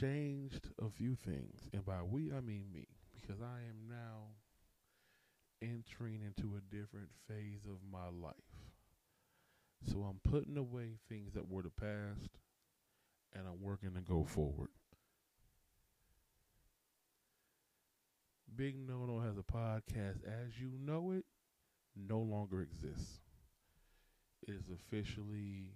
changed a few things, and by we, I mean me, because I am now entering into a different phase of my life. So I'm putting away things that were the past, and I'm working to go forward. Big No No has a podcast, as you know it, no longer exists. It is officially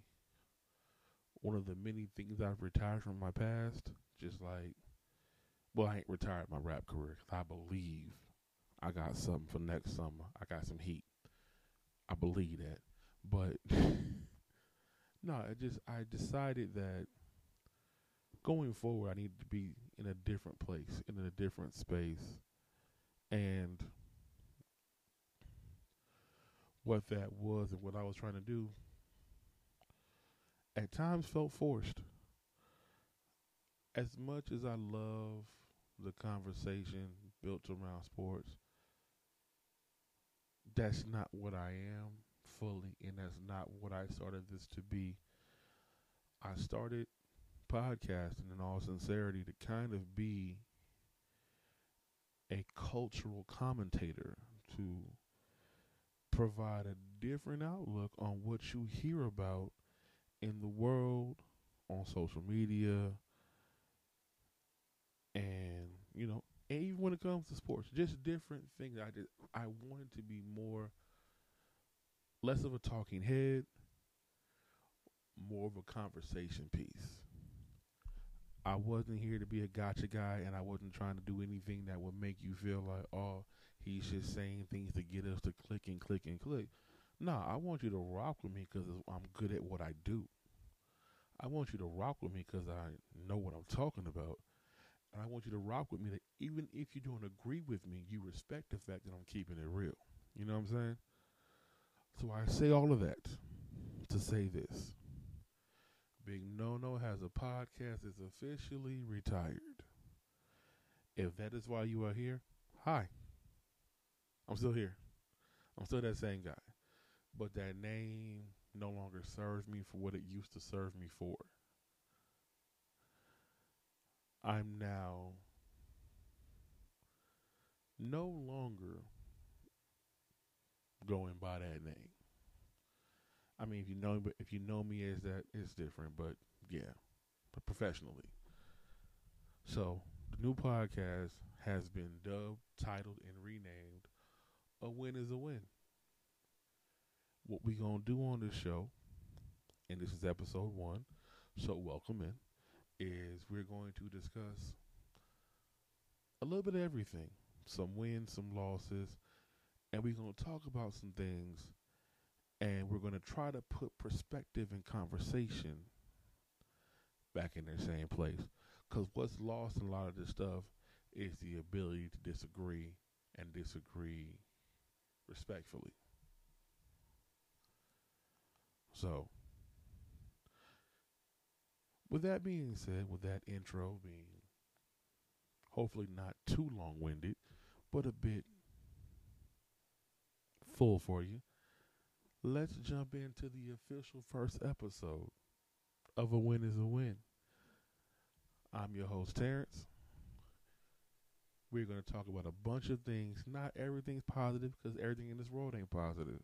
one of the many things I've retired from my past. Just like, well, I ain't retired my rap career. I believe I got something for next summer. I got some heat. I believe that. But no, I just I decided that going forward I need to be in a different place, in a different space and what that was and what I was trying to do at times felt forced. As much as I love the conversation built around sports, that's not what I am fully, and that's not what I started this to be. I started podcasting in all sincerity to kind of be a cultural commentator to provide a different outlook on what you hear about in the world on social media and you know and even when it comes to sports just different things i just i wanted to be more less of a talking head more of a conversation piece I wasn't here to be a gotcha guy, and I wasn't trying to do anything that would make you feel like, oh, he's just saying things to get us to click and click and click. Nah, I want you to rock with me because I'm good at what I do. I want you to rock with me because I know what I'm talking about. And I want you to rock with me that even if you don't agree with me, you respect the fact that I'm keeping it real. You know what I'm saying? So I say all of that to say this. Big No No has a podcast is officially retired. If that is why you are here, hi. I'm still here. I'm still that same guy. But that name no longer serves me for what it used to serve me for. I'm now no longer going by that name. I mean, if you know, if you know me as that, it's different. But yeah, but professionally. So the new podcast has been dubbed, titled, and renamed "A Win Is a Win." What we're gonna do on this show, and this is episode one, so welcome in, is we're going to discuss a little bit of everything, some wins, some losses, and we're gonna talk about some things and we're going to try to put perspective and conversation back in their same place. Because what's lost in a lot of this stuff is the ability to disagree and disagree respectfully. So, with that being said, with that intro being hopefully not too long winded, but a bit full for you, let's jump into the official first episode of A Win is a Win. I'm your host, Terrence. We're going to talk about a bunch of things. Not everything's positive because everything in this world ain't positive.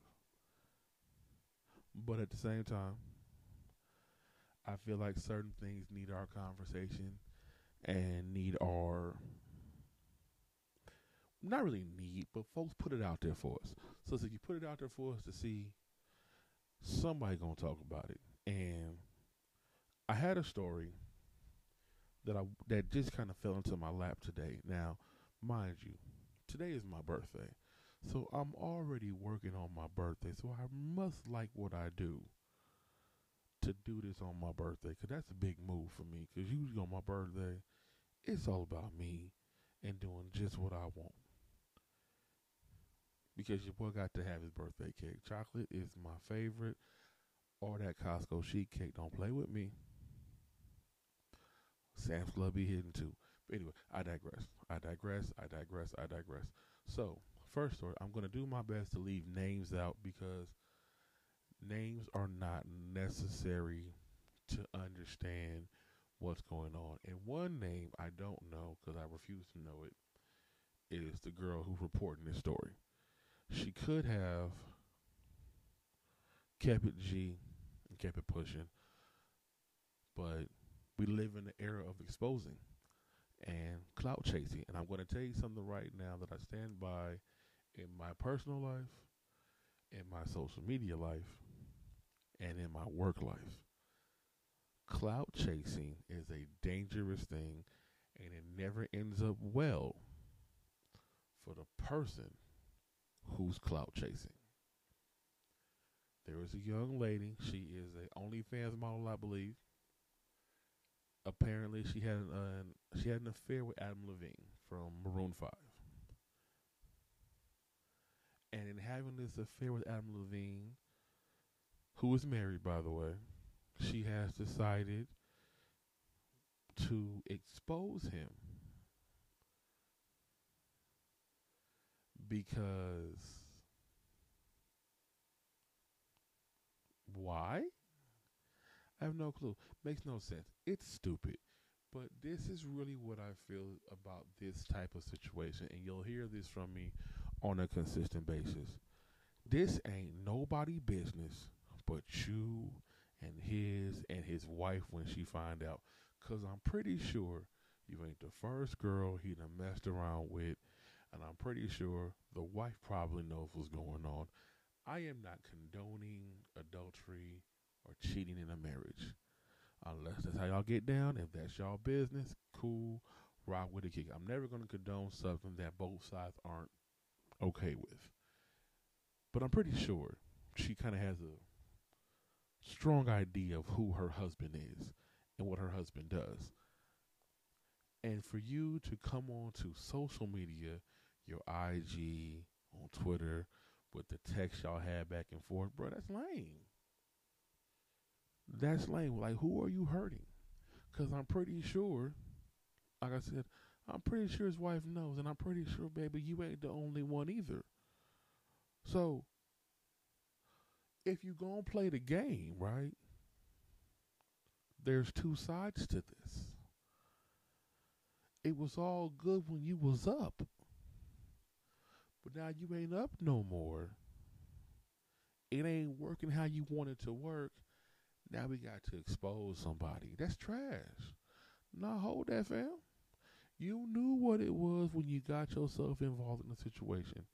But at the same time, I feel like certain things need our conversation and need our not really need, but folks put it out there for us. So if you put it out there for us to see somebody gonna talk about it. And I had a story that I that just kind of fell into my lap today. Now, mind you, today is my birthday. So I'm already working on my birthday. So I must like what I do to do this on my birthday cuz that's a big move for me cuz usually on my birthday it's all about me and doing just what I want because your boy got to have his birthday cake. Chocolate is my favorite, or that Costco sheet cake. Don't play with me. Sam's Club be hidden too. But anyway, I digress. I digress. I digress. I digress. So, first story, I'm going to do my best to leave names out because names are not necessary to understand what's going on. And one name I don't know because I refuse to know it is the girl who's reporting this story. She could have kept it G and kept it pushing, but we live in the era of exposing and clout chasing. And I'm going to tell you something right now that I stand by in my personal life, in my social media life, and in my work life. Clout chasing is a dangerous thing and it never ends up well for the person who's clout chasing. There is a young lady. She is a OnlyFans model, I believe. Apparently, she had an she had an affair with Adam Levine from Maroon Five. And in having this affair with Adam Levine, who is married, by the way, she has decided to expose him because why? I have no clue. Makes no sense. It's stupid. But this is really what I feel about this type of situation, and you'll hear this from me on a consistent basis. This ain't nobody business but you and his and his wife when she find out. Cause I'm pretty sure you ain't the first girl he done messed around with, and I'm pretty sure the wife probably knows what's going on. I am not condoning adultery or cheating in a marriage. Unless that's how y'all get down. If that's y'all business, cool. Rock with the kick. I'm never to condone something that both sides aren't okay with. But I'm pretty sure she kind of has a strong idea of who her husband is and what her husband does. And for you to come on to social media, your IG, on Twitter, with the text y'all had back and forth, bro, that's lame. That's lame. Like, who are you hurting? Because I'm pretty sure, like I said, I'm pretty sure his wife knows, and I'm pretty sure, baby, you ain't the only one either. So, if you gonna play the game, right? There's two sides to this. It was all good when you was up. But now you ain't up no more. It ain't working how you want it to work. Now we got to expose somebody. That's trash. Now hold that, fam. You knew what it was when you got yourself involved in the situation.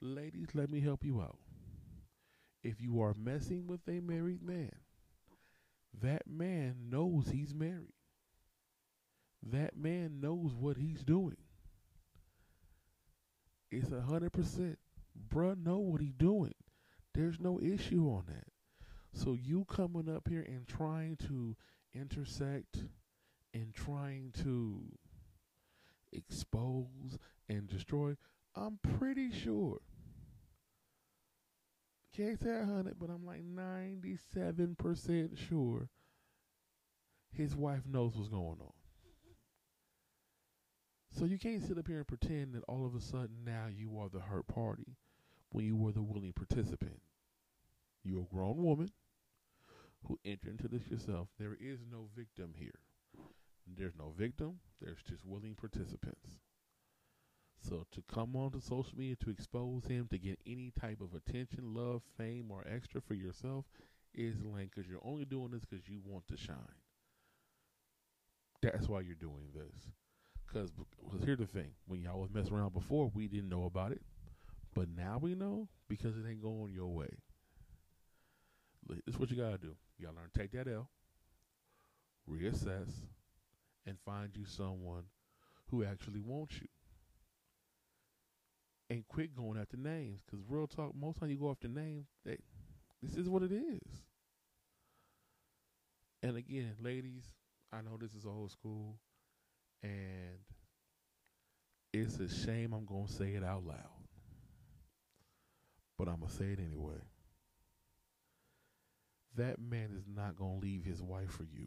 Ladies, let me help you out. If you are messing with a married man, that man knows he's married. That man knows what he's doing. It's a hundred percent. Bruh know what he doing. There's no issue on that. So you coming up here and trying to intersect and trying to expose and destroy, I'm pretty sure. Can't say hundred, but I'm like ninety-seven percent sure his wife knows what's going on. So you can't sit up here and pretend that all of a sudden now you are the hurt party when you were the willing participant. You're a grown woman who entered into this yourself. There is no victim here. There's no victim, there's just willing participants. So to come onto social media to expose him to get any type of attention, love, fame, or extra for yourself is lame because you're only doing this because you want to shine. That's why you're doing this. Because here's the thing: when y'all was messing around before, we didn't know about it, but now we know because it ain't going your way. This is what you gotta do. You gotta learn to take that L, reassess, and find you someone who actually wants you. And quit going after names, because real talk, most time you go after names, they, this is what it is. And again, ladies, I know this is old school, and it's a shame I'm to say it out loud. But I'm to say it anyway. That man is not to leave his wife for you.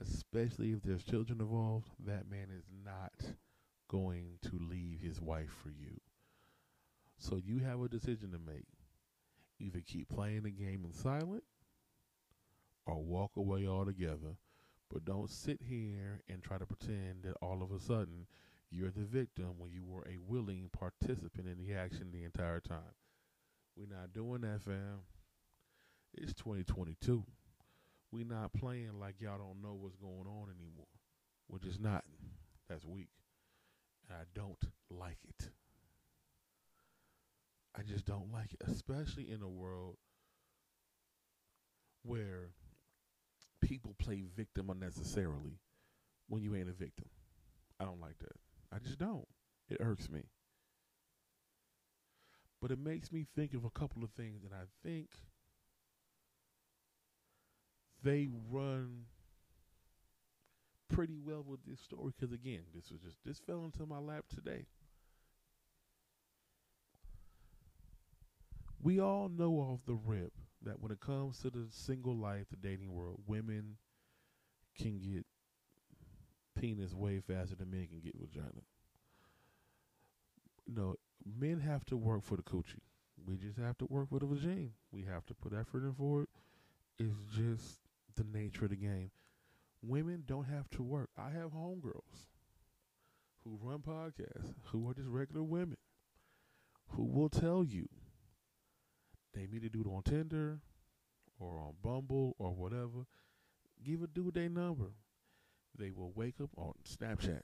Especially if there's children involved, that man is not going to leave his wife for you. So you have a decision to make. Either keep playing the game in silence or walk away altogether. But don't sit here and try to pretend that all of a sudden you're the victim when you were a willing participant in the action the entire time. We're not doing that, fam. It's 2022. We're not playing like y'all don't know what's going on anymore. We're just not. That's weak. And I don't like it. I just don't like it, especially in a world where people play victim unnecessarily when you ain't a victim. I don't like that. I just don't. It irks me. But it makes me think of a couple of things, and I think they run pretty well with this story. Because again, this was just this fell into my lap today. We all know off the rip that when it comes to the single life, the dating world, women can get penis way faster than men can get vagina. No, men have to work for the coochie. We just have to work for the vagina. We have to put effort in for it. It's just the nature of the game. Women don't have to work. I have homegirls who run podcasts who are just regular women who will tell you they meet a dude on Tinder or on Bumble or whatever. Give a dude their number. They will wake up on Snapchat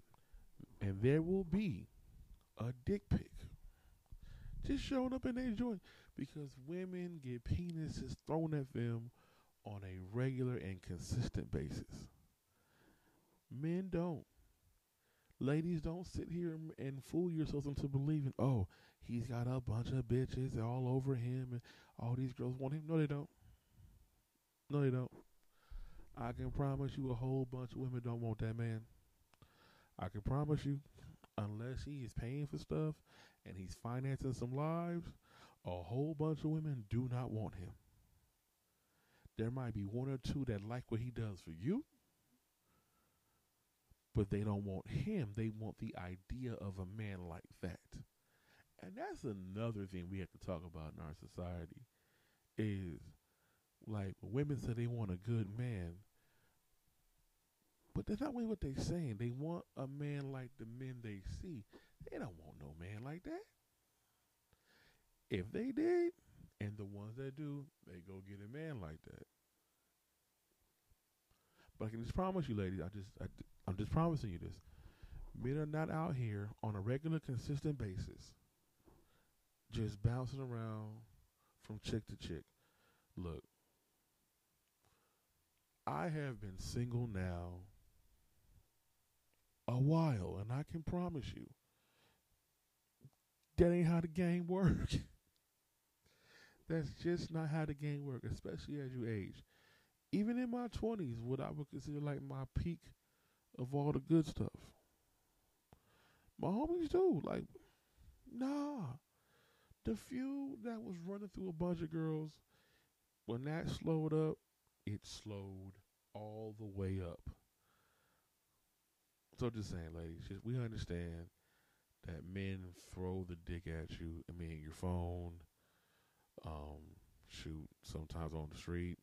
and there will be a dick pic just showing up in their joint because women get penises thrown at them on a regular and consistent basis. Men don't. Ladies, don't sit here and fool yourselves into believing, oh, he's got a bunch of bitches all over him and all these girls want him. No, they don't. No, they don't. I can promise you a whole bunch of women don't want that man. I can promise you, unless he is paying for stuff and he's financing some lives, a whole bunch of women do not want him. There might be one or two that like what he does for you, but they don't want him. They want the idea of a man like that. And that's another thing we have to talk about in our society is like women say they want a good man. But that's not really what they're saying. They want a man like the men they see. They don't want no man like that. If they did, and the ones that do, they go get a man like that. But I can just promise you, ladies, I just I, I'm just promising you this. Men are not out here on a regular, consistent basis, just bouncing around from chick to chick. Look, I have been single now a while, and I can promise you that ain't how the game works. That's just not how the game works, especially as you age. Even in my twenties, what I would consider like my peak of all the good stuff. My homies do. Like, nah. The few that was running through a bunch of girls, when that slowed up, it slowed all the way up. So just saying, ladies, just we understand that men throw the dick at you. I mean, your phone, um, shoot, sometimes on the street,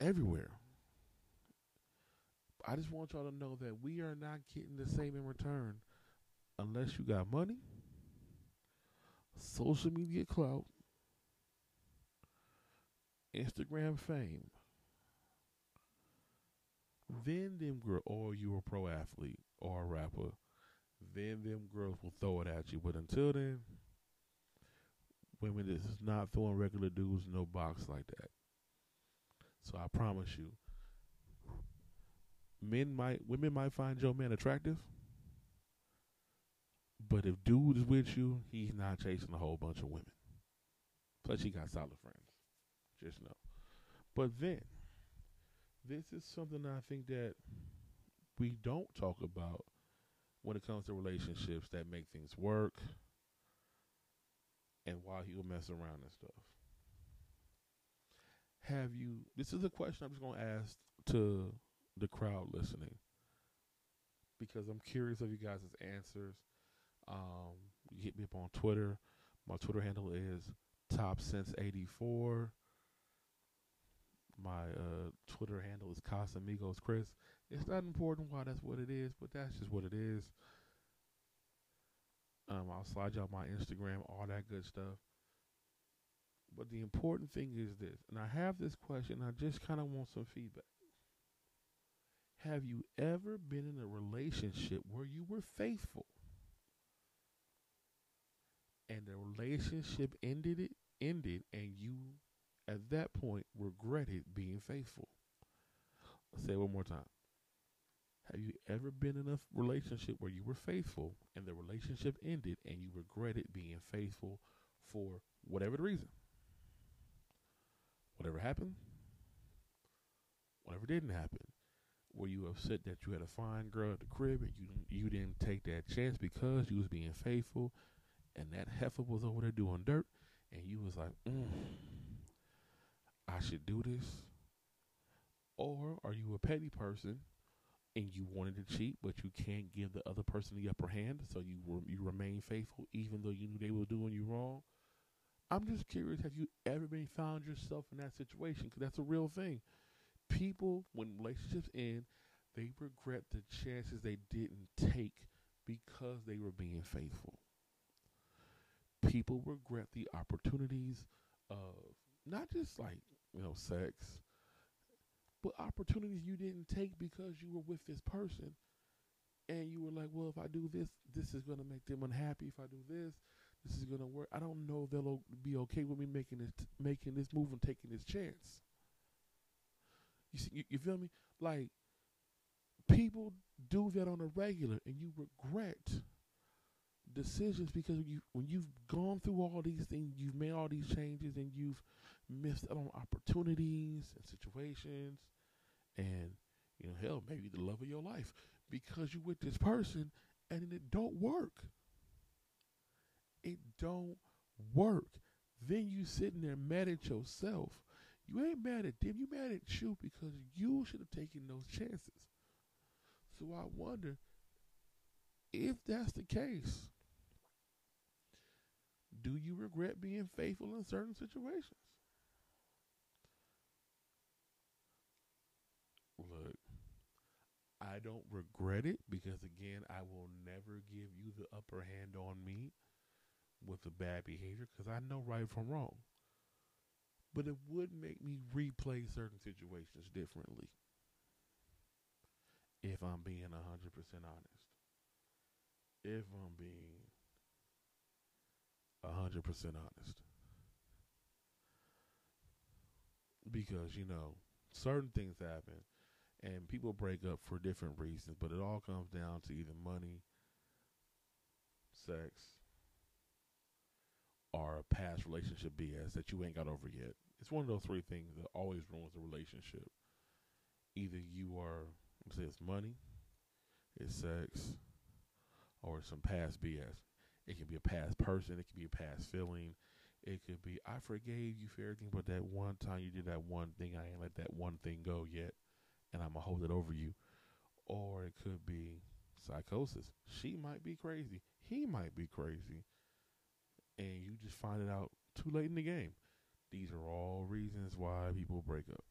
everywhere. I just want y'all to know that we are not getting the same in return unless you got money, social media clout, Instagram fame. Then them girl, or you a pro athlete or a rapper, then them girls will throw it at you. But until then, women is not throwing regular dudes no box like that. So I promise you, men might women might find your man attractive, but if dude is with you, he's not chasing a whole bunch of women. Plus, he got solid friends. Just know. But then, this is something I think that we don't talk about when it comes to relationships that make things work and why he'll mess around and stuff. Have you, this is a question I'm just to ask to the crowd listening. because I'm curious of you guys' answers. Um, you hit me up on Twitter. My Twitter handle is Top Sense 84 My uh, Twitter handle is Casamigos Chris. It's not important why that's what it is, but that's just what it is. Um, I'll slide y'all my Instagram, all that good stuff. But the important thing is this, and I have this question, I just kind of want some feedback. Have you ever been in a relationship where you were faithful? And the relationship ended it ended and you at that point regretted being faithful. I'll say one more time. Have you ever been in a relationship where you were faithful and the relationship ended and you regretted being faithful for whatever the reason? Whatever happened, whatever didn't happen. Were you upset that you had a fine girl at the crib and you you didn't take that chance because you was being faithful and that heifer was over there doing dirt and you was like, mm, I should do this? Or are you a petty person and you wanted to cheat, but you can't give the other person the upper hand, so you you remain faithful even though you knew they were doing you wrong? I'm just curious, have you ever been found yourself in that situation? Because that's a real thing. People, when relationships end, they regret the chances they didn't take because they were being faithful. People regret the opportunities of not just like, you know, sex, but opportunities you didn't take because you were with this person and you were like, well, if I do this, this is going to make them unhappy. If I do this, this is going to work. I don't know if they'll be okay with me making this, making this move and taking this chance. You see, you, you feel me? Like people do that on a regular, and you regret decisions because you when you've gone through all these things, you've made all these changes, and you've missed out on opportunities and situations, and you know, hell, maybe the love of your life because you with this person, and it don't work. It don't work. Then you sitting there mad at yourself. You ain't mad at them. You mad at you because you should have taken those chances. So I wonder if that's the case. Do you regret being faithful in certain situations? Look, I don't regret it because, again, I will never give you the upper hand on me with the bad behavior because I know right from wrong. But it would make me replay certain situations differently if I'm being 100% honest. If I'm being 100% honest. Because, you know, certain things happen and people break up for different reasons, but it all comes down to either money, sex, or a past relationship BS that you ain't got over yet. It's one of those three things that always ruins a relationship. Either you are, say it's money, it's sex, or some past BS. It can be a past person, it can be a past feeling, it could be I forgave you for everything, but that one time you did that one thing, I ain't let that one thing go yet, and I'm gonna hold it over you. Or it could be psychosis. She might be crazy. He might be crazy and you just find it out too late in the game. These are all reasons why people break up.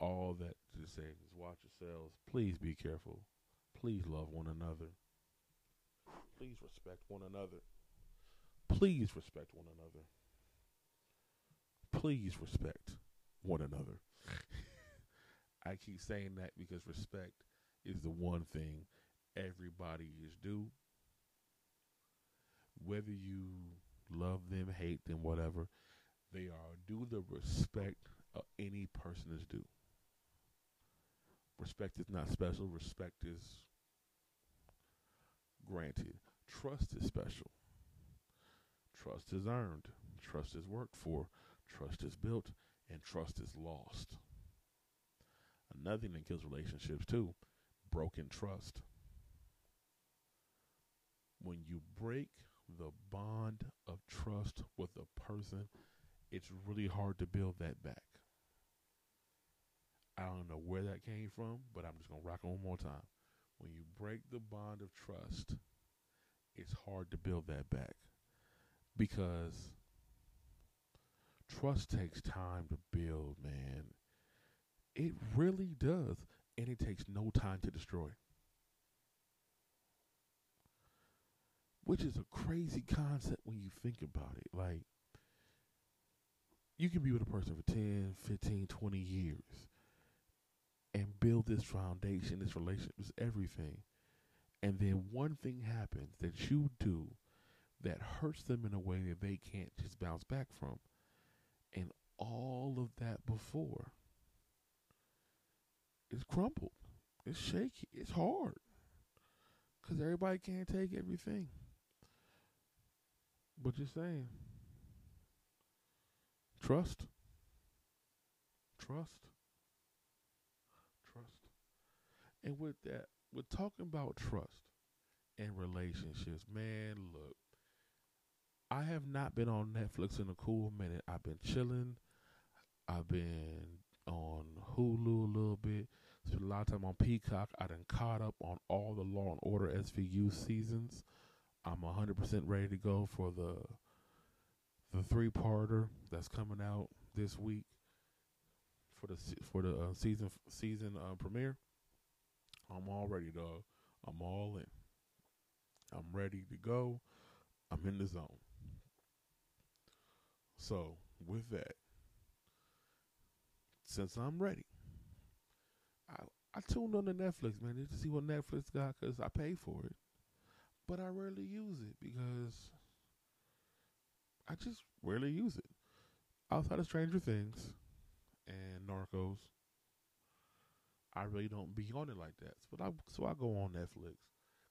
All that to say is watch yourselves. Please be careful. Please love one another. Please respect one another. Please respect one another. Please respect one another. I keep saying that because respect is the one thing everybody is due whether you love them, hate them, whatever, they are due the respect of any person is due. Respect is not special. Respect is granted. Trust is special. Trust is earned. Trust is worked for. Trust is built. And trust is lost. Another thing that kills relationships, too broken trust. When you break the bond of trust with a person, it's really hard to build that back. I don't know where that came from, but I'm just going to rock it one more time. when you break the bond of trust, it's hard to build that back because trust takes time to build, man. It really does, and it takes no time to destroy. Which is a crazy concept when you think about it. Like, you can be with a person for 10, 15, 20 years and build this foundation, this relationship, this everything. And then one thing happens that you do that hurts them in a way that they can't just bounce back from. And all of that before is crumpled. It's shaky. It's hard. Because everybody can't take everything. But just saying. Trust. Trust. Trust. And with that, we're talking about trust and relationships. Man, look. I have not been on Netflix in a cool minute. I've been chilling. I've been on Hulu a little bit. Spent a lot of time on Peacock. I done caught up on all the Law and Order SVU seasons. I'm 100% ready to go for the the three parter that's coming out this week for the for the uh, season season uh, premiere. I'm all ready, dog. I'm all in. I'm ready to go. I'm in the zone. So, with that, since I'm ready, I I tuned on to Netflix, man, to see what Netflix got because I pay for it, but I rarely use it because I just rarely use it. Outside of Stranger Things and Narcos, I really don't be on it like that. But I so I go on Netflix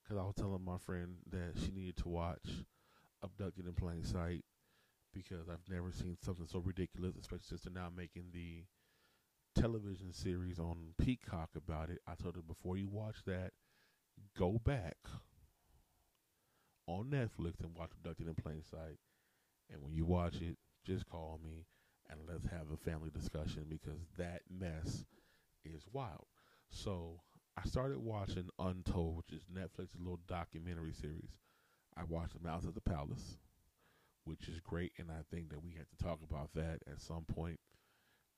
because I was telling my friend that she needed to watch Abducted in Plain Sight because I've never seen something so ridiculous, especially since they're now making the television series on Peacock about it. I told her before you watch that, go back on Netflix and watch Abducted in Plain Sight and when you watch it, just call me and let's have a family discussion because that mess is wild. So I started watching Untold, which is Netflix's little documentary series. I watched The Malice at the Palace, which is great, and I think that we have to talk about that at some point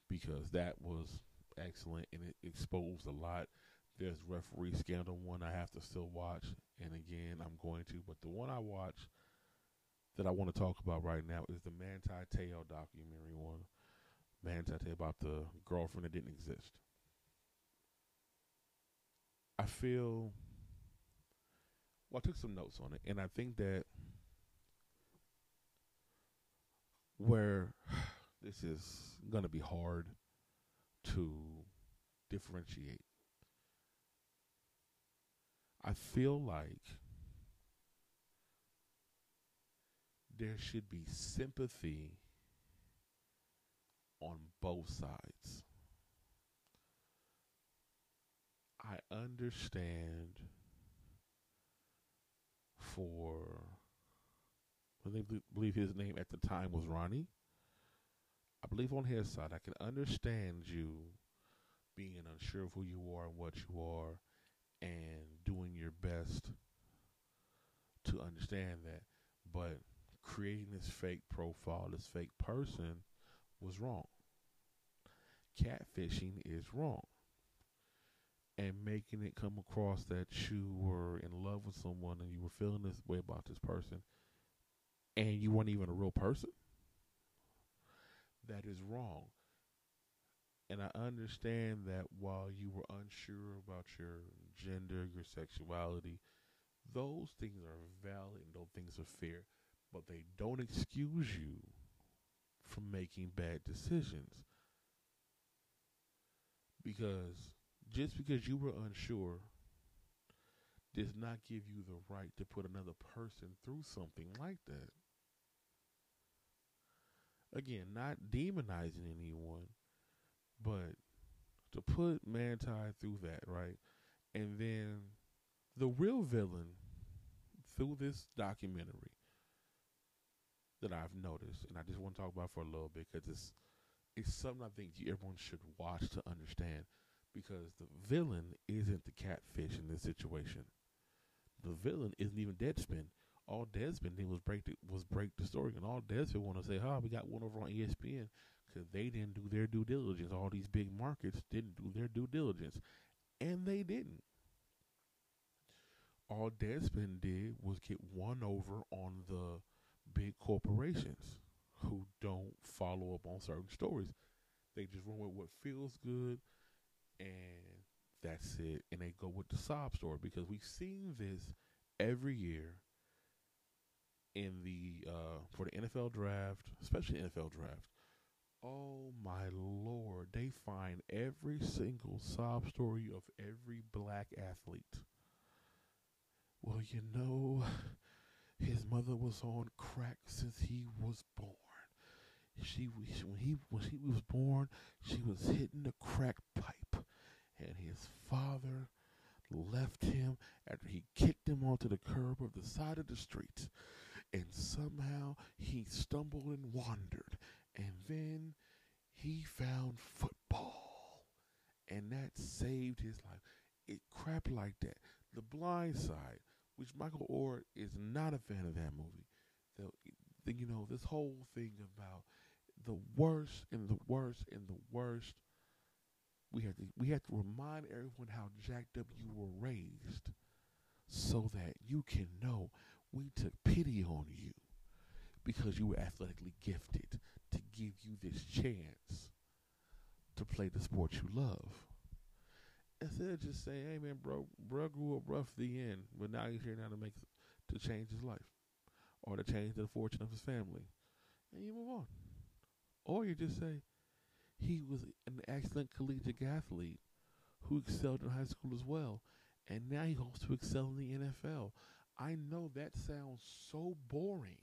because that was excellent and it exposed a lot. There's referee scandal one I have to still watch, and again I'm going to, but the one I watch that I want to talk about right now is the Manti Te'o documentary one. Manti Te'o about the girlfriend that didn't exist. I feel well I took some notes on it and I think that where this is gonna be hard to differentiate. I feel like there should be sympathy on both sides. I understand for I believe his name at the time was Ronnie. I believe on his side, I can understand you being unsure of who you are and what you are and doing your best to understand that. But creating this fake profile, this fake person, was wrong. Catfishing is wrong. And making it come across that you were in love with someone and you were feeling this way about this person and you weren't even a real person, that is wrong. And I understand that while you were unsure about your gender, your sexuality, those things are valid and those things are fair but they don't excuse you from making bad decisions. Because just because you were unsure does not give you the right to put another person through something like that. Again, not demonizing anyone, but to put Manti through that, right? And then the real villain through this documentary that I've noticed, and I just want to talk about for a little bit because it's it's something I think everyone should watch to understand. because the villain isn't the catfish in this situation. The villain isn't even Deadspin. All Deadspin did was break the, was break the story, and all Deadspin want to say, "Ha, oh, we got one over on ESPN," because they didn't do their due diligence. All these big markets didn't do their due diligence, and they didn't. All Deadspin did was get one over on the big corporations who don't follow up on certain stories. They just run with what feels good, and that's it. And they go with the sob story because we've seen this every year in the uh, for the NFL draft, especially NFL draft. Oh my lord, they find every single sob story of every black athlete. Well, you know, his mother was on crack since he was born. She when he when he was born, she was hitting the crack pipe, and his father left him after he kicked him onto the curb of the side of the street, and somehow he stumbled and wandered, and then he found football, and that saved his life. It crap like that. The Blind Side, which Michael Oher is not a fan of that movie. The, the, you know, this whole thing about the worst and the worst and the worst. We have to we have to remind everyone how jacked up you were raised, so that you can know we took pity on you because you were athletically gifted to give you this chance to play the sport you love. Instead of just saying, "Hey man, bro, bro grew up rough the end, but now he's here now to make to change his life or to change the fortune of his family," and you move on. Or you just say, he was an excellent collegiate athlete who excelled in high school as well. And now he hopes to excel in the NFL. I know that sounds so boring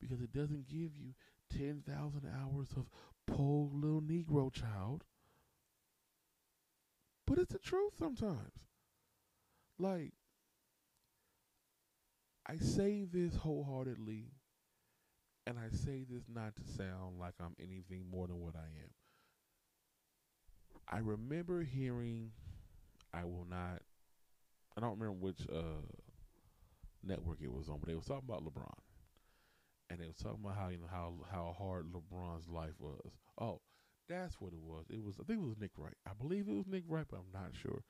because it doesn't give you 10,000 hours of poor little Negro child. But it's the truth sometimes. Like, I say this wholeheartedly and I say this not to sound like I'm anything more than what I am. I remember hearing, I will not, I don't remember which uh, network it was on, but they was talking about LeBron. And they was talking about how you know how how hard LeBron's life was. Oh, that's what it was. It was I think it was Nick Wright. I believe it was Nick Wright, but I'm not sure.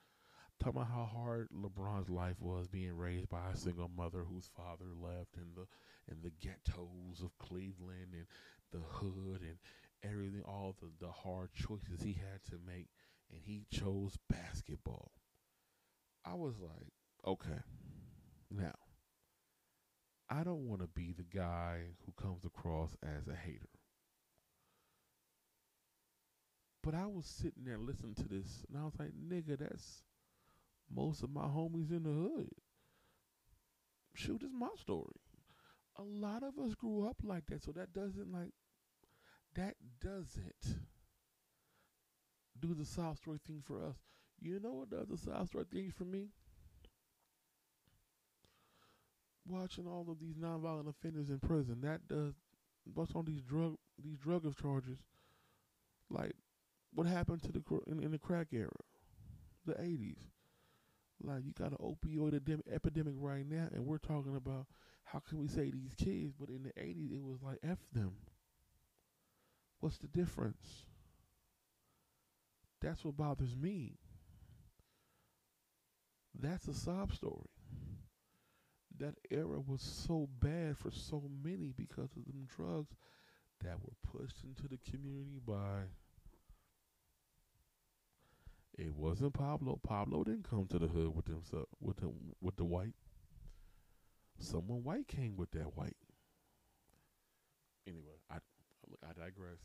Talking about how hard LeBron's life was being raised by a single mother whose father left in the in the ghettos of Cleveland and the hood and everything, all the, the hard choices he had to make, and he chose basketball. I was like, okay, now, I don't want to be the guy who comes across as a hater. But I was sitting there listening to this, and I was like, nigga, that's most of my homies in the hood. Shoot, it's my story. A lot of us grew up like that, so that doesn't like that doesn't do the soft story thing for us. You know what does the soft story thing for me? Watching all of these nonviolent offenders in prison. That does what's on these drug these drug of charges. Like what happened to the in, in the crack era, the eighties. Like you got an opioid epidemic right now, and we're talking about how can we say these kids, but in the eighties it was like f them. What's the difference? That's what bothers me. That's a sob story. That era was so bad for so many because of them drugs that were pushed into the community by it wasn't Pablo. Pablo didn't come to the hood with himself with the with the white. Someone white came with that white. Anyway, I I digress.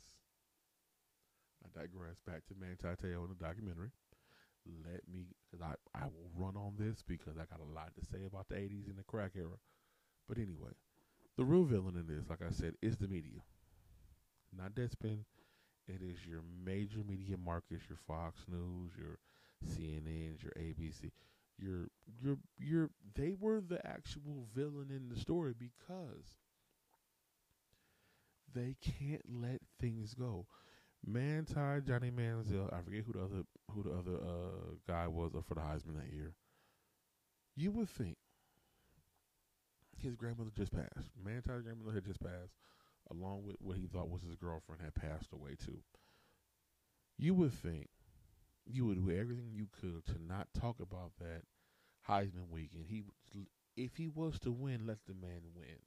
I digress. Back to Manti Te'o in the documentary. Let me, because I I will run on this because I got a lot to say about the '80s and the crack era. But anyway, the real villain in this, like I said, is the media. Not Deadspin, it is your major media markets, your Fox News, your CNNs, your ABC. Your your your they were the actual villain in the story because they can't let things go. Manti, Johnny Manziel, I forget who the other who the other uh, guy was for the Heisman that year. You would think his grandmother just passed. Manti's grandmother had just passed, along with what he thought was his girlfriend had passed away too. You would think you would do everything you could to not talk about that Heisman weekend. He, if he was to win, let the man win.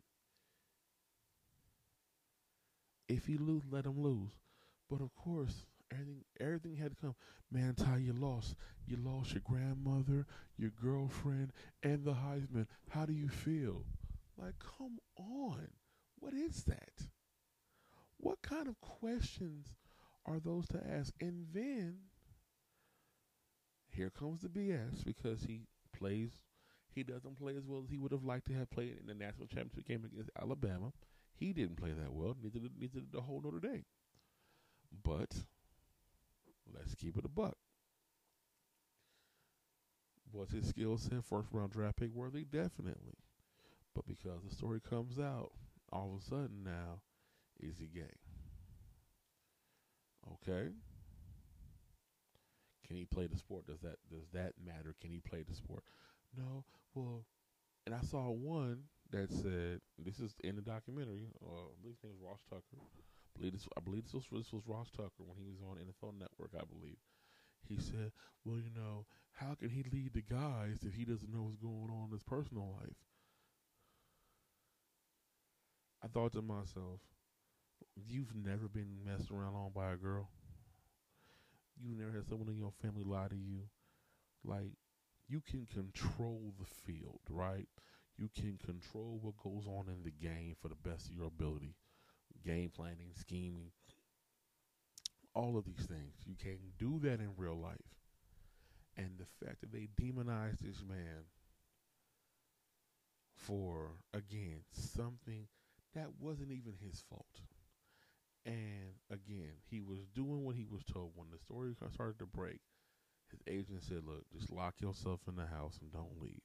If he lose, let him lose. But of course, everything everything had to come. Manti, you lost. You lost your grandmother, your girlfriend, and the Heisman. How do you feel? Like, come on. What is that? What kind of questions are those to ask? And then here comes the BS because he plays he doesn't play as well as he would have liked to have played in the national championship game against Alabama. He didn't play that well, neither did, neither did the whole Notre Dame. But let's keep it a buck. Was his skill set first round draft pick worthy? Definitely. But because the story comes out, all of a sudden now, is he gay? Okay. Can he play the sport? Does that does that matter? Can he play the sport? No. Well, and I saw one that said this is in the documentary. Uh, I believe his name was Ross Tucker. I believe this. I believe this was this was Ross Tucker when he was on NFL Network. I believe he said, "Well, you know, how can he lead the guys if he doesn't know what's going on in his personal life?" I thought to myself, "You've never been messed around on by a girl." you never had someone in your family lie to you. Like, you can control the field, right? You can control what goes on in the game for the best of your ability. Game planning, scheming, all of these things. You can't do that in real life. And the fact that they demonized this man for, again, something that wasn't even his fault. And again, he was doing what he was told. When the story started to break, his agent said, Look, just lock yourself in the house and don't leave.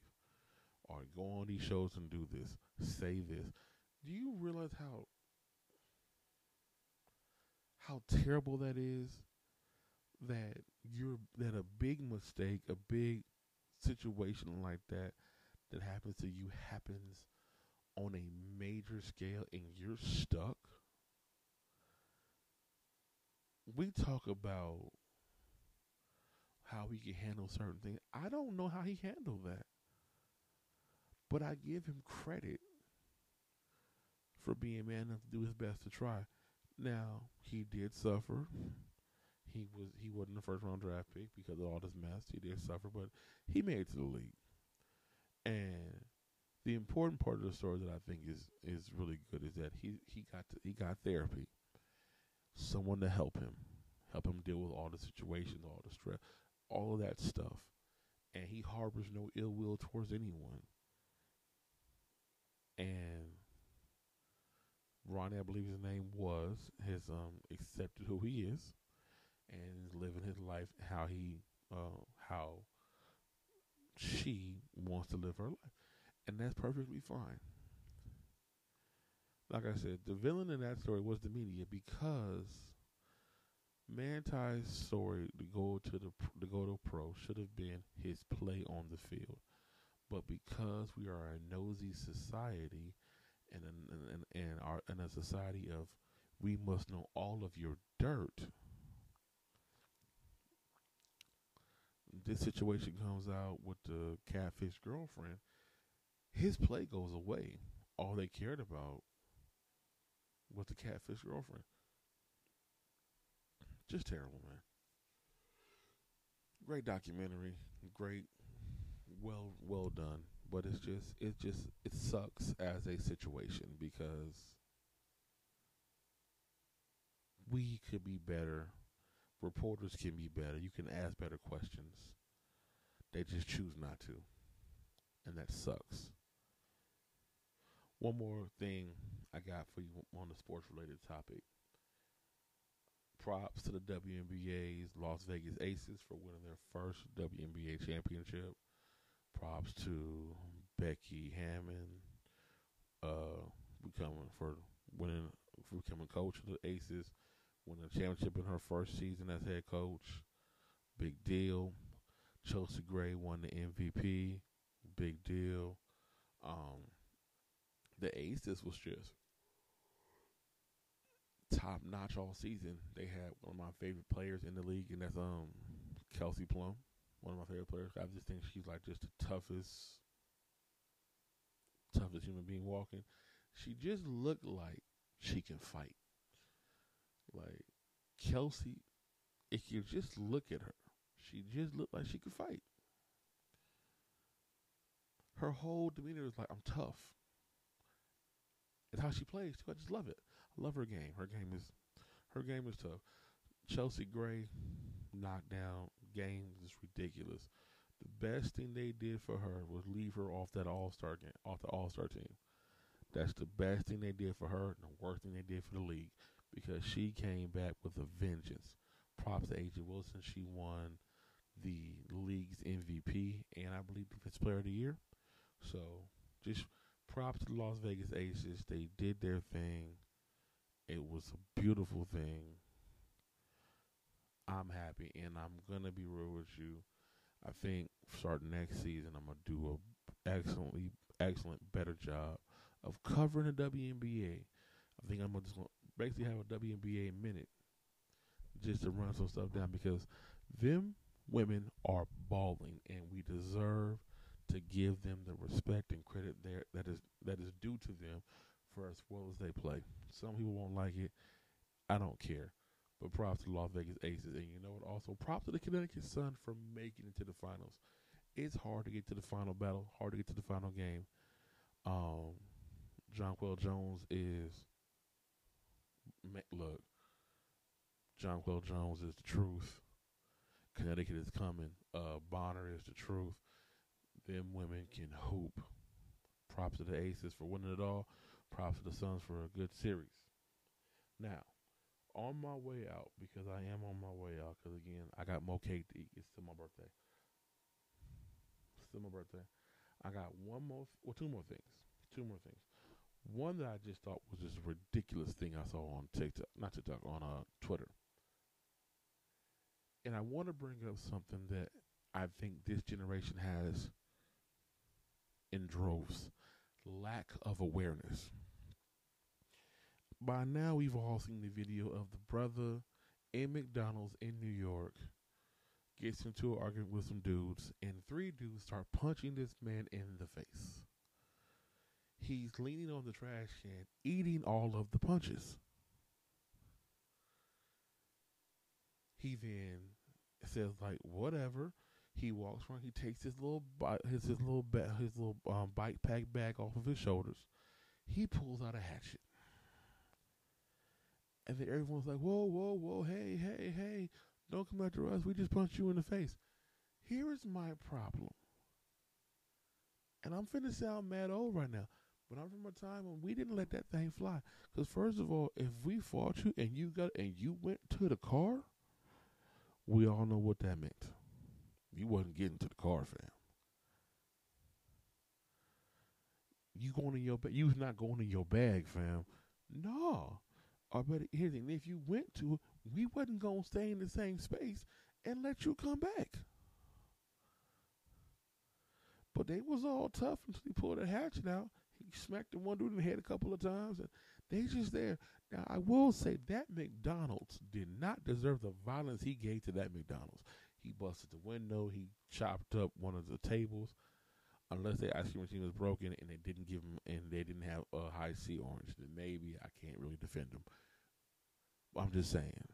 Or go on these shows and do this. Say this. Do you realize how how terrible that is? That you're that a big mistake, a big situation like that that happens to you happens on a major scale and you're stuck we talk about how he can handle certain things. I don't know how he handled that. But I give him credit for being man enough to do his best to try. Now, he did suffer. He was he wasn't the first round draft pick because of all this mess. He did suffer, but he made it to the league. And the important part of the story that I think is is really good is that he he got to, he got therapy someone to help him, help him deal with all the situations, all the stress, all of that stuff. And he harbors no ill will towards anyone. And Ronnie, I believe his name was, has um, accepted who he is and is living his life how he uh, how she wants to live her life. And that's perfectly fine like I said, the villain in that story was the media because Manti's story to go to the to go to pro should have been his play on the field, but because we are a nosy society, and and and our in a society of we must know all of your dirt. This situation comes out with the catfish girlfriend. His play goes away. All they cared about was the catfish girlfriend. Just terrible, man. Great documentary, great, well, well done. But it's just, it just, it sucks as a situation because we could be better. Reporters can be better. You can ask better questions. They just choose not to, and that sucks. One more thing I got for you on the sports related topic. Props to the WNBA's Las Vegas Aces for winning their first WNBA championship. Props to Becky Hammon uh, becoming for winning for becoming coach of the Aces, winning a championship in her first season as head coach. Big deal. Chelsea Gray won the MVP. Big deal. Um, the Aces was just top notch all season. They had one of my favorite players in the league, and that's um Kelsey Plum, one of my favorite players. I just think she's like just the toughest, toughest human being walking. She just looked like she can fight. Like Kelsey, if you just look at her, she just looked like she could fight. Her whole demeanor is like, I'm tough. It's how she plays too. I just love it. I love her game. Her game is her game is tough. Chelsea Gray knockdown game is ridiculous. The best thing they did for her was leave her off that All Star game, off the All Star team. That's the best thing they did for her, and the worst thing they did for the league, because she came back with a vengeance. Props to A'ja Wilson. She won the league's MVP and I believe Defensive Player of the Year. So just props to the Las Vegas Aces. They did their thing. It was a beautiful thing. I'm happy, and I'm gonna be real with you. I think starting next season, I'm gonna do a excellently, excellent, better job of covering the WNBA. I think I'm gonna just basically have a WNBA minute just to run some stuff down because them women are balling, and we deserve to give them the respect and credit there that is that is due to them for as well as they play. Some people won't like it. I don't care. But props to the Las Vegas Aces. And you know what? Also, props to the Connecticut Sun for making it to the finals. It's hard to get to the final battle, hard to get to the final game. Um, Jonquel Jones is, look, Jonquel Jones is the truth. Connecticut is coming. Uh, Bonner is the truth. Them women can hoop. Props to the Aces for winning it all. Props to the Suns for a good series. Now, on my way out, because I am on my way out, because again, I got more cake to eat. It's still my birthday. Still my birthday. I got one more, well, two more things. Two more things. One that I just thought was a ridiculous thing I saw on TikTok, not TikTok, on uh, Twitter. And I want to bring up something that I think this generation has in droves lack of awareness. By now, we've all seen the video of the brother in McDonald's in New York gets into an argument with some dudes, and three dudes start punching this man in the face. He's leaning on the trash can, eating all of the punches. He then says like, "Whatever." He walks around. He takes his little his his little ba- his little um, bike pack bag off of his shoulders. He pulls out a hatchet, and then everyone's like, "Whoa, whoa, whoa! Hey, hey, hey! Don't come after us. We just punched you in the face." Here is my problem, and I'm finna sound mad old right now, but I'm from a time when we didn't let that thing fly. Because first of all, if we fought you and you got and you went to the car, we all know what that meant. You wasn't getting to the car, fam. You going in your bag? You was not going in your bag, fam. No. Or better, here's the thing: if you went to, we wasn't gonna stay in the same space and let you come back. But they was all tough until he pulled a hatchet out. He smacked the one dude in the head a couple of times, and they just there. Now I will say that McDonald's did not deserve the violence he gave to that McDonald's. He busted the window. He chopped up one of the tables. Unless the ice cream machine was broken and they didn't give him and they didn't have a Hi-C orange, then maybe I can't really defend him. I'm just saying.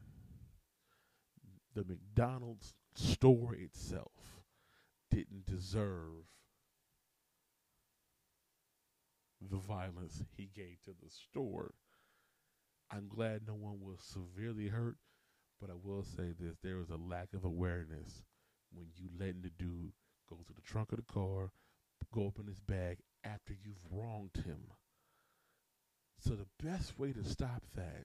The McDonald's store itself didn't deserve the violence he gave to the store. I'm glad no one was severely hurt, but I will say this: there was a lack of awareness when you letting the dude go to the trunk of the car, go open his bag after you've wronged him. So the best way to stop that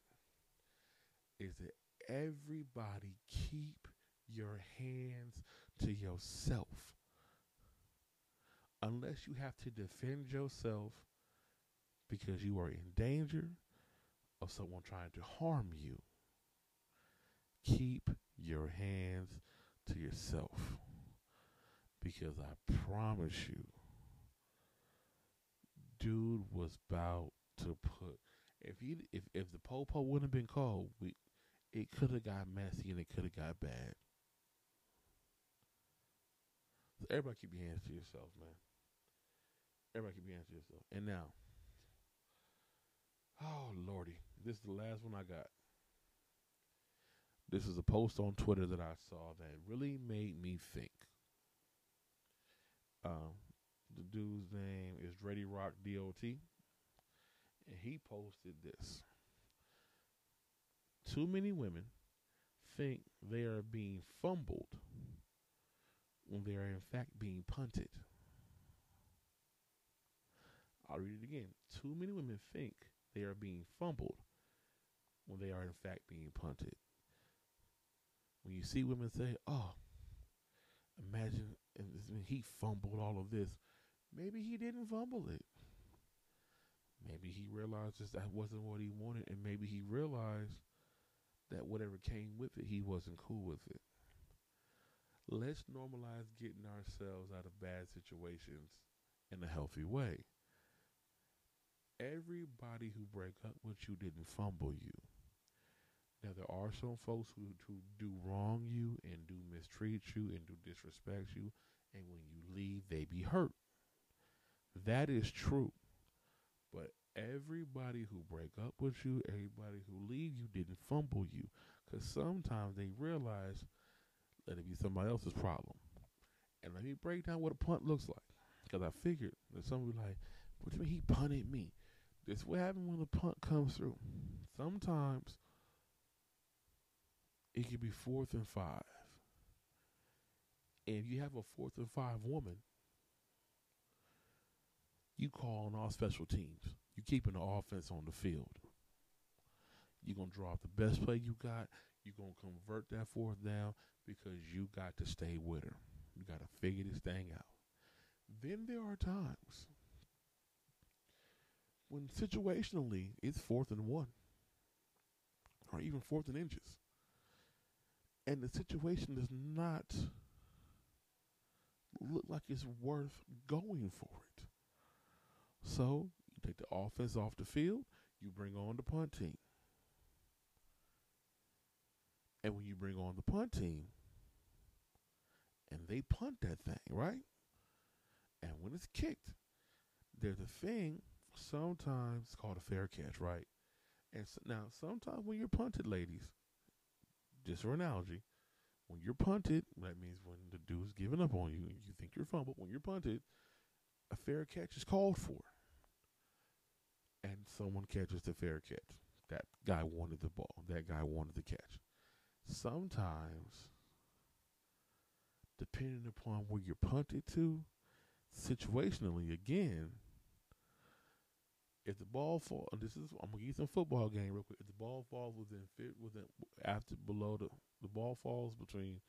is that everybody keep your hands to yourself. Unless you have to defend yourself because you are in danger of someone trying to harm you keep your hands to yourself. Because I promise you, dude was about to put if he if if the popo wouldn't have been called, we it could have got messy and it could have got bad. So everybody keep your hands to yourself, man. Everybody keep your hands to yourself. And now, oh lordy, this is the last one I got. This is a post on Twitter that I saw that really made me think. Um, the dude's name is Ready Rock DOT, and he posted this. Too many women think they are being fumbled when they are in fact being punted. I'll read it again. Too many women think they are being fumbled when they are in fact being punted. When you see women say, "Oh, imagine he fumbled all of this," maybe he didn't fumble it. Maybe he realizes that wasn't what he wanted, and maybe he realized that whatever came with it, he wasn't cool with it. Let's normalize getting ourselves out of bad situations in a healthy way. Everybody who break up with you didn't fumble you. Now there are some folks who, who do wrong you and do mistreat you and do disrespect you, and when you leave, they be hurt. That is true. But everybody who break up with you, everybody who leave you didn't fumble you. Because sometimes they realize that it be somebody else's problem. And let me break down what a punt looks like. Because I figured that would be like, what do you mean he punted me? This what happens when the punt comes through. Sometimes it could be fourth and five. And if you have a fourth and five woman, you call on all special teams. You keeping the offense on the field. You're gonna draw up the best play you got. You're gonna convert that fourth down because you got to stay with her. You got to figure this thing out. Then there are times when situationally it's fourth and one, or even fourth and inches, and the situation does not look like it's worth going for it. So you take the offense off the field, you bring on the punt team. And when you bring on the punt team, and they punt that thing, right? And when it's kicked, there's a thing sometimes called a fair catch, right? And so, now, sometimes when you're punted, ladies, just for analogy, when you're punted, that means when the dude's giving up on you you think you're fumbled, when you're punted, a fair catch is called for. And someone catches the fair catch. That guy wanted the ball. That guy wanted the catch. Sometimes depending upon where you're punted to, situationally again, if the ball fall, this is I'm gonna use some football game real quick. If the ball falls within within after below the the ball falls between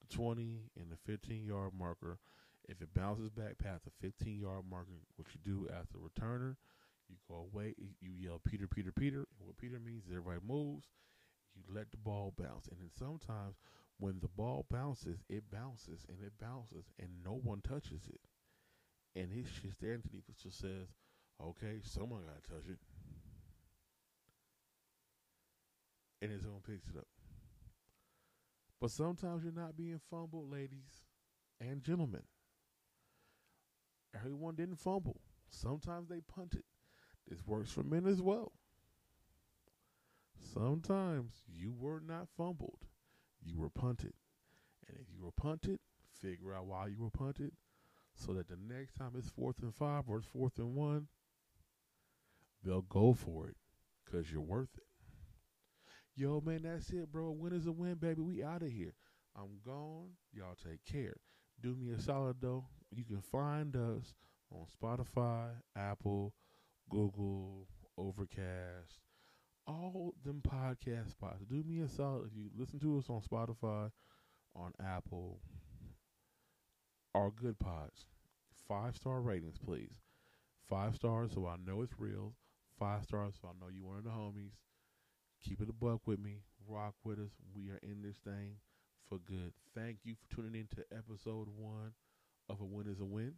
the 20 and the 15 yard marker. If it bounces back past the 15 yard marker, what you do as a returner, you go away, you yell Peter, Peter, Peter. And what Peter means is everybody moves. You let the ball bounce, and then sometimes when the ball bounces, it bounces and it bounces and no one touches it. And he's just there he just says, okay, someone got to touch it. And his own picks it up. But sometimes you're not being fumbled, ladies and gentlemen. Everyone didn't fumble. Sometimes they punted. This works for men as well. Sometimes you were not fumbled you were punted. And if you were punted, figure out why you were punted so that the next time it's fourth and five or fourth and one, they'll go for it because you're worth it. Yo, man, that's it, bro. Win is a win, baby. We out of here. I'm gone. Y'all take care. Do me a solid, though. You can find us on Spotify, Apple, Google, Overcast, all them podcast spots. Do me a solid if you listen to us on Spotify, on Apple, our Goodpods. Five star ratings, please. Five stars so I know it's real. Five stars so I know you one of the homies. Keep it a buck with me. rock with us. We are in this thing for good. Thank you for tuning in to episode one of A Win is a Win.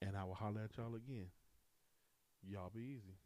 And I will holler at y'all again. Y'all be easy.